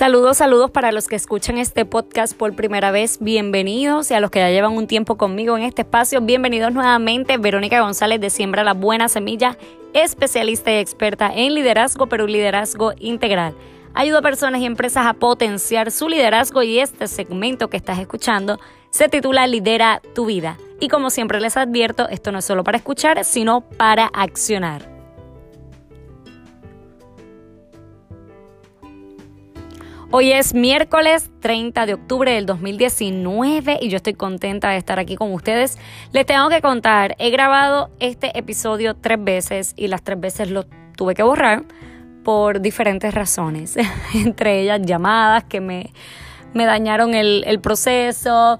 Saludos, saludos para los que escuchan este podcast por primera vez, bienvenidos y a los que ya llevan un tiempo conmigo en este espacio, bienvenidos nuevamente. Verónica González de Siembra la Buena Semilla, especialista y experta en liderazgo, pero un liderazgo integral. Ayuda a personas y empresas a potenciar su liderazgo y este segmento que estás escuchando se titula Lidera tu vida. Y como siempre les advierto, esto no es solo para escuchar, sino para accionar. Hoy es miércoles 30 de octubre del 2019 y yo estoy contenta de estar aquí con ustedes. Les tengo que contar, he grabado este episodio tres veces y las tres veces lo tuve que borrar por diferentes razones, entre ellas llamadas que me, me dañaron el, el proceso,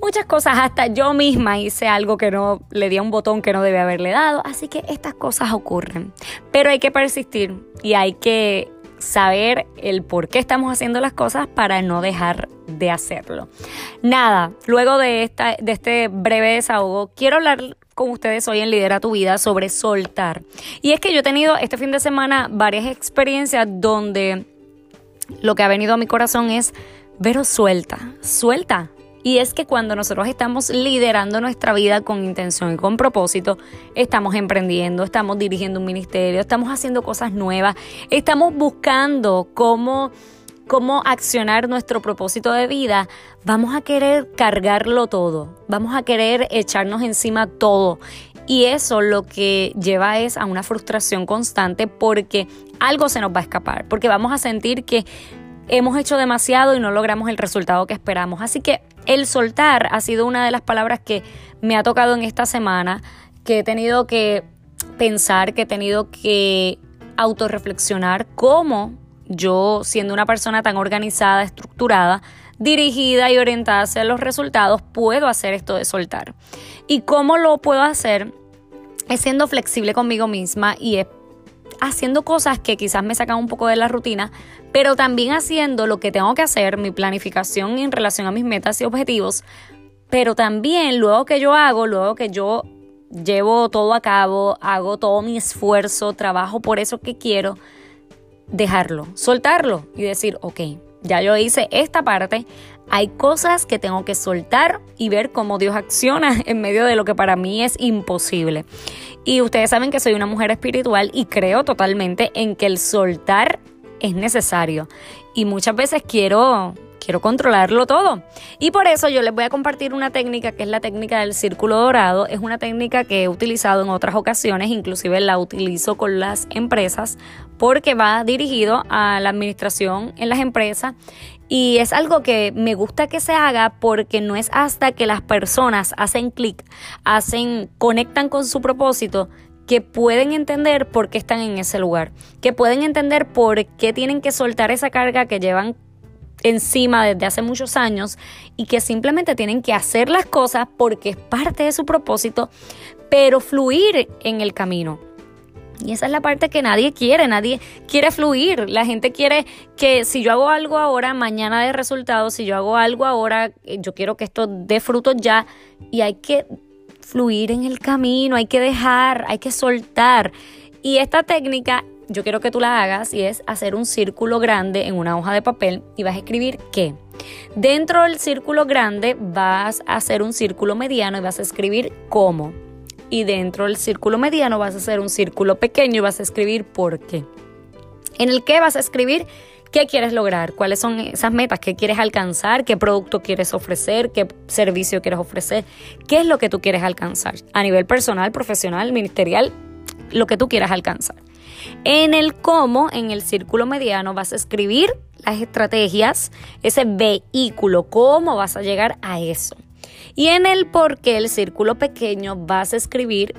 muchas cosas, hasta yo misma hice algo que no le di a un botón que no debe haberle dado, así que estas cosas ocurren, pero hay que persistir y hay que saber el por qué estamos haciendo las cosas para no dejar de hacerlo. Nada, luego de, esta, de este breve desahogo, quiero hablar con ustedes hoy en Lidera tu Vida sobre soltar. Y es que yo he tenido este fin de semana varias experiencias donde lo que ha venido a mi corazón es, pero suelta, suelta, y es que cuando nosotros estamos liderando nuestra vida con intención y con propósito, estamos emprendiendo, estamos dirigiendo un ministerio, estamos haciendo cosas nuevas, estamos buscando cómo cómo accionar nuestro propósito de vida, vamos a querer cargarlo todo, vamos a querer echarnos encima todo. Y eso lo que lleva es a una frustración constante porque algo se nos va a escapar, porque vamos a sentir que hemos hecho demasiado y no logramos el resultado que esperamos. Así que el soltar ha sido una de las palabras que me ha tocado en esta semana, que he tenido que pensar, que he tenido que autorreflexionar cómo yo, siendo una persona tan organizada, estructurada, dirigida y orientada hacia los resultados, puedo hacer esto de soltar. ¿Y cómo lo puedo hacer? Es siendo flexible conmigo misma y es haciendo cosas que quizás me sacan un poco de la rutina, pero también haciendo lo que tengo que hacer, mi planificación en relación a mis metas y objetivos, pero también luego que yo hago, luego que yo llevo todo a cabo, hago todo mi esfuerzo, trabajo por eso que quiero, dejarlo, soltarlo y decir, ok, ya yo hice esta parte, hay cosas que tengo que soltar y ver cómo Dios acciona en medio de lo que para mí es imposible. Y ustedes saben que soy una mujer espiritual y creo totalmente en que el soltar es necesario. Y muchas veces quiero quiero controlarlo todo. Y por eso yo les voy a compartir una técnica que es la técnica del círculo dorado. Es una técnica que he utilizado en otras ocasiones, inclusive la utilizo con las empresas porque va dirigido a la administración en las empresas y es algo que me gusta que se haga porque no es hasta que las personas hacen clic, hacen, conectan con su propósito, que pueden entender por qué están en ese lugar, que pueden entender por qué tienen que soltar esa carga que llevan encima desde hace muchos años y que simplemente tienen que hacer las cosas porque es parte de su propósito, pero fluir en el camino. Y esa es la parte que nadie quiere, nadie quiere fluir. La gente quiere que si yo hago algo ahora, mañana de resultados, si yo hago algo ahora, eh, yo quiero que esto dé frutos ya. Y hay que fluir en el camino, hay que dejar, hay que soltar. Y esta técnica yo quiero que tú la hagas y es hacer un círculo grande en una hoja de papel y vas a escribir qué. Dentro del círculo grande vas a hacer un círculo mediano y vas a escribir cómo. Y dentro del círculo mediano vas a hacer un círculo pequeño y vas a escribir por qué. En el qué vas a escribir qué quieres lograr, cuáles son esas metas, qué quieres alcanzar, qué producto quieres ofrecer, qué servicio quieres ofrecer, qué es lo que tú quieres alcanzar a nivel personal, profesional, ministerial, lo que tú quieras alcanzar. En el cómo, en el círculo mediano, vas a escribir las estrategias, ese vehículo, cómo vas a llegar a eso. Y en el por qué, el círculo pequeño, vas a escribir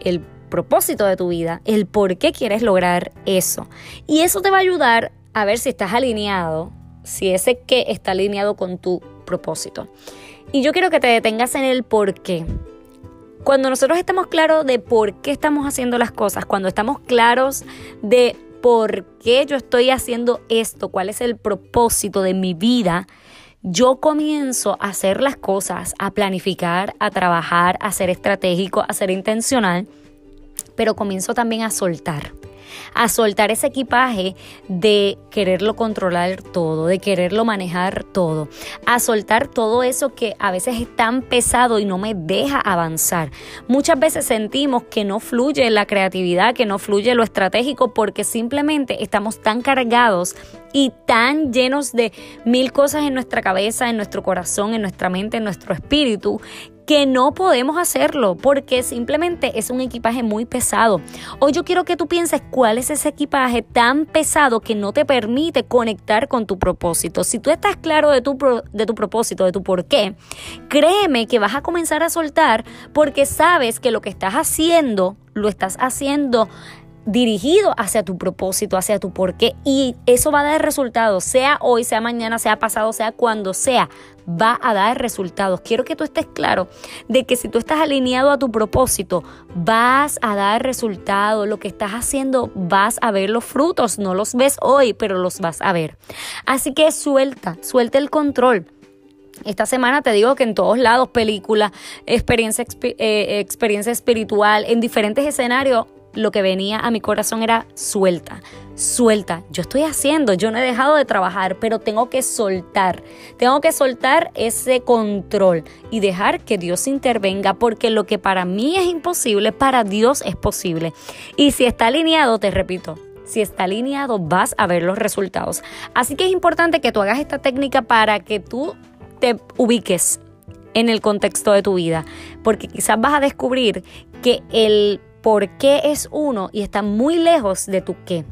el propósito de tu vida, el por qué quieres lograr eso. Y eso te va a ayudar a ver si estás alineado, si ese qué está alineado con tu propósito. Y yo quiero que te detengas en el por qué. Cuando nosotros estamos claros de por qué estamos haciendo las cosas, cuando estamos claros de por qué yo estoy haciendo esto, cuál es el propósito de mi vida, yo comienzo a hacer las cosas, a planificar, a trabajar, a ser estratégico, a ser intencional, pero comienzo también a soltar. A soltar ese equipaje de quererlo controlar todo, de quererlo manejar todo, a soltar todo eso que a veces es tan pesado y no me deja avanzar. Muchas veces sentimos que no fluye la creatividad, que no fluye lo estratégico porque simplemente estamos tan cargados y tan llenos de mil cosas en nuestra cabeza, en nuestro corazón, en nuestra mente, en nuestro espíritu, que no podemos hacerlo porque simplemente es un equipaje muy pesado. Hoy yo quiero que tú pienses cuál es ese equipaje tan pesado que no te permite conectar con tu propósito. Si tú estás claro de tu, de tu propósito, de tu por qué, créeme que vas a comenzar a soltar porque sabes que lo que estás haciendo, lo estás haciendo dirigido hacia tu propósito, hacia tu porqué y eso va a dar resultados, sea hoy, sea mañana, sea pasado, sea cuando sea, va a dar resultados. Quiero que tú estés claro de que si tú estás alineado a tu propósito, vas a dar resultados, lo que estás haciendo vas a ver los frutos, no los ves hoy, pero los vas a ver. Así que suelta, suelta el control. Esta semana te digo que en todos lados, películas, experiencia, eh, experiencia espiritual, en diferentes escenarios, lo que venía a mi corazón era suelta, suelta. Yo estoy haciendo, yo no he dejado de trabajar, pero tengo que soltar. Tengo que soltar ese control y dejar que Dios intervenga, porque lo que para mí es imposible, para Dios es posible. Y si está alineado, te repito, si está alineado vas a ver los resultados. Así que es importante que tú hagas esta técnica para que tú te ubiques en el contexto de tu vida, porque quizás vas a descubrir que el por qué es uno y está muy lejos de tu qué.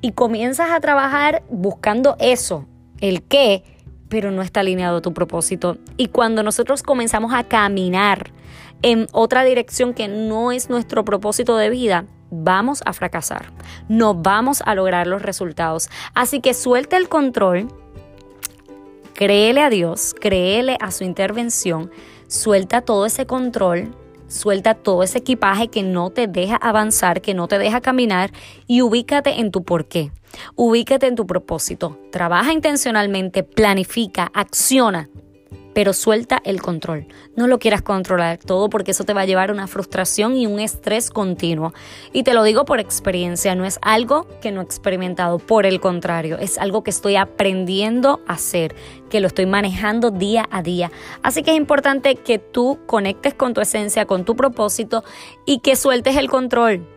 Y comienzas a trabajar buscando eso, el qué, pero no está alineado a tu propósito. Y cuando nosotros comenzamos a caminar en otra dirección que no es nuestro propósito de vida, vamos a fracasar. No vamos a lograr los resultados. Así que suelta el control, créele a Dios, créele a su intervención, suelta todo ese control Suelta todo ese equipaje que no te deja avanzar, que no te deja caminar y ubícate en tu porqué. Ubícate en tu propósito. Trabaja intencionalmente, planifica, acciona pero suelta el control. No lo quieras controlar todo porque eso te va a llevar a una frustración y un estrés continuo. Y te lo digo por experiencia, no es algo que no he experimentado, por el contrario, es algo que estoy aprendiendo a hacer, que lo estoy manejando día a día. Así que es importante que tú conectes con tu esencia, con tu propósito y que sueltes el control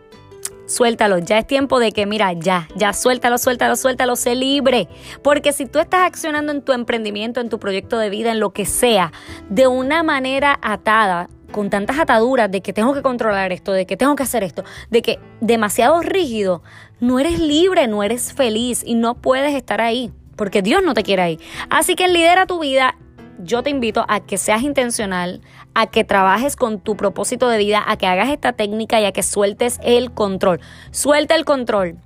suéltalo. Ya es tiempo de que, mira, ya, ya, suéltalo, suéltalo, suéltalo, sé libre. Porque si tú estás accionando en tu emprendimiento, en tu proyecto de vida, en lo que sea, de una manera atada, con tantas ataduras de que tengo que controlar esto, de que tengo que hacer esto, de que demasiado rígido, no eres libre, no eres feliz y no puedes estar ahí, porque Dios no te quiere ahí. Así que lidera tu vida yo te invito a que seas intencional, a que trabajes con tu propósito de vida, a que hagas esta técnica y a que sueltes el control. Suelta el control.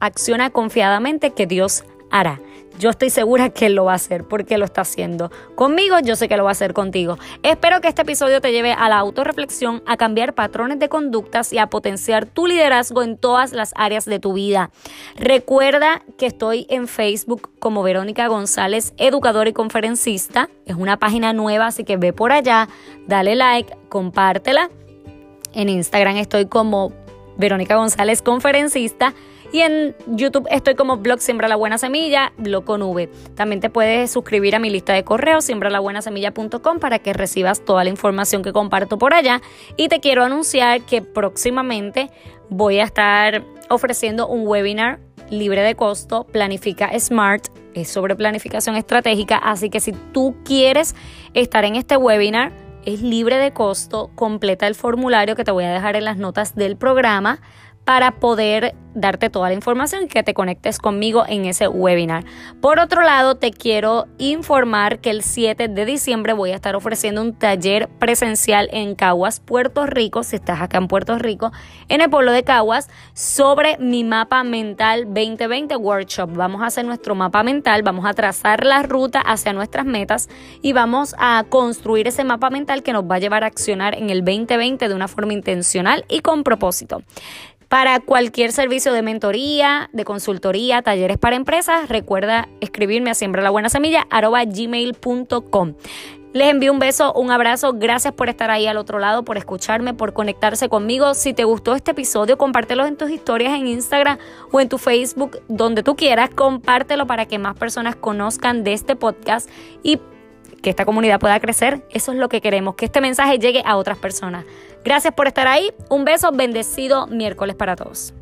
Acciona confiadamente que Dios hará. Yo estoy segura que lo va a hacer porque lo está haciendo conmigo, yo sé que lo va a hacer contigo. Espero que este episodio te lleve a la autorreflexión, a cambiar patrones de conductas y a potenciar tu liderazgo en todas las áreas de tu vida. Recuerda que estoy en Facebook como Verónica González, educadora y conferencista. Es una página nueva, así que ve por allá, dale like, compártela. En Instagram estoy como Verónica González, conferencista. Y en YouTube estoy como blog Siembra la Buena Semilla, blog con V. También te puedes suscribir a mi lista de correos, siembralabuenasemilla.com, para que recibas toda la información que comparto por allá. Y te quiero anunciar que próximamente voy a estar ofreciendo un webinar libre de costo, Planifica Smart, es sobre planificación estratégica, así que si tú quieres estar en este webinar, es libre de costo, completa el formulario que te voy a dejar en las notas del programa para poder darte toda la información y que te conectes conmigo en ese webinar. Por otro lado, te quiero informar que el 7 de diciembre voy a estar ofreciendo un taller presencial en Caguas, Puerto Rico, si estás acá en Puerto Rico, en el pueblo de Caguas, sobre mi mapa mental 2020 workshop. Vamos a hacer nuestro mapa mental, vamos a trazar la ruta hacia nuestras metas y vamos a construir ese mapa mental que nos va a llevar a accionar en el 2020 de una forma intencional y con propósito. Para cualquier servicio de mentoría, de consultoría, talleres para empresas, recuerda escribirme a gmail.com. Les envío un beso, un abrazo. Gracias por estar ahí al otro lado, por escucharme, por conectarse conmigo. Si te gustó este episodio, compártelo en tus historias en Instagram o en tu Facebook, donde tú quieras. Compártelo para que más personas conozcan de este podcast y que esta comunidad pueda crecer. Eso es lo que queremos, que este mensaje llegue a otras personas. Gracias por estar ahí. Un beso, bendecido miércoles para todos.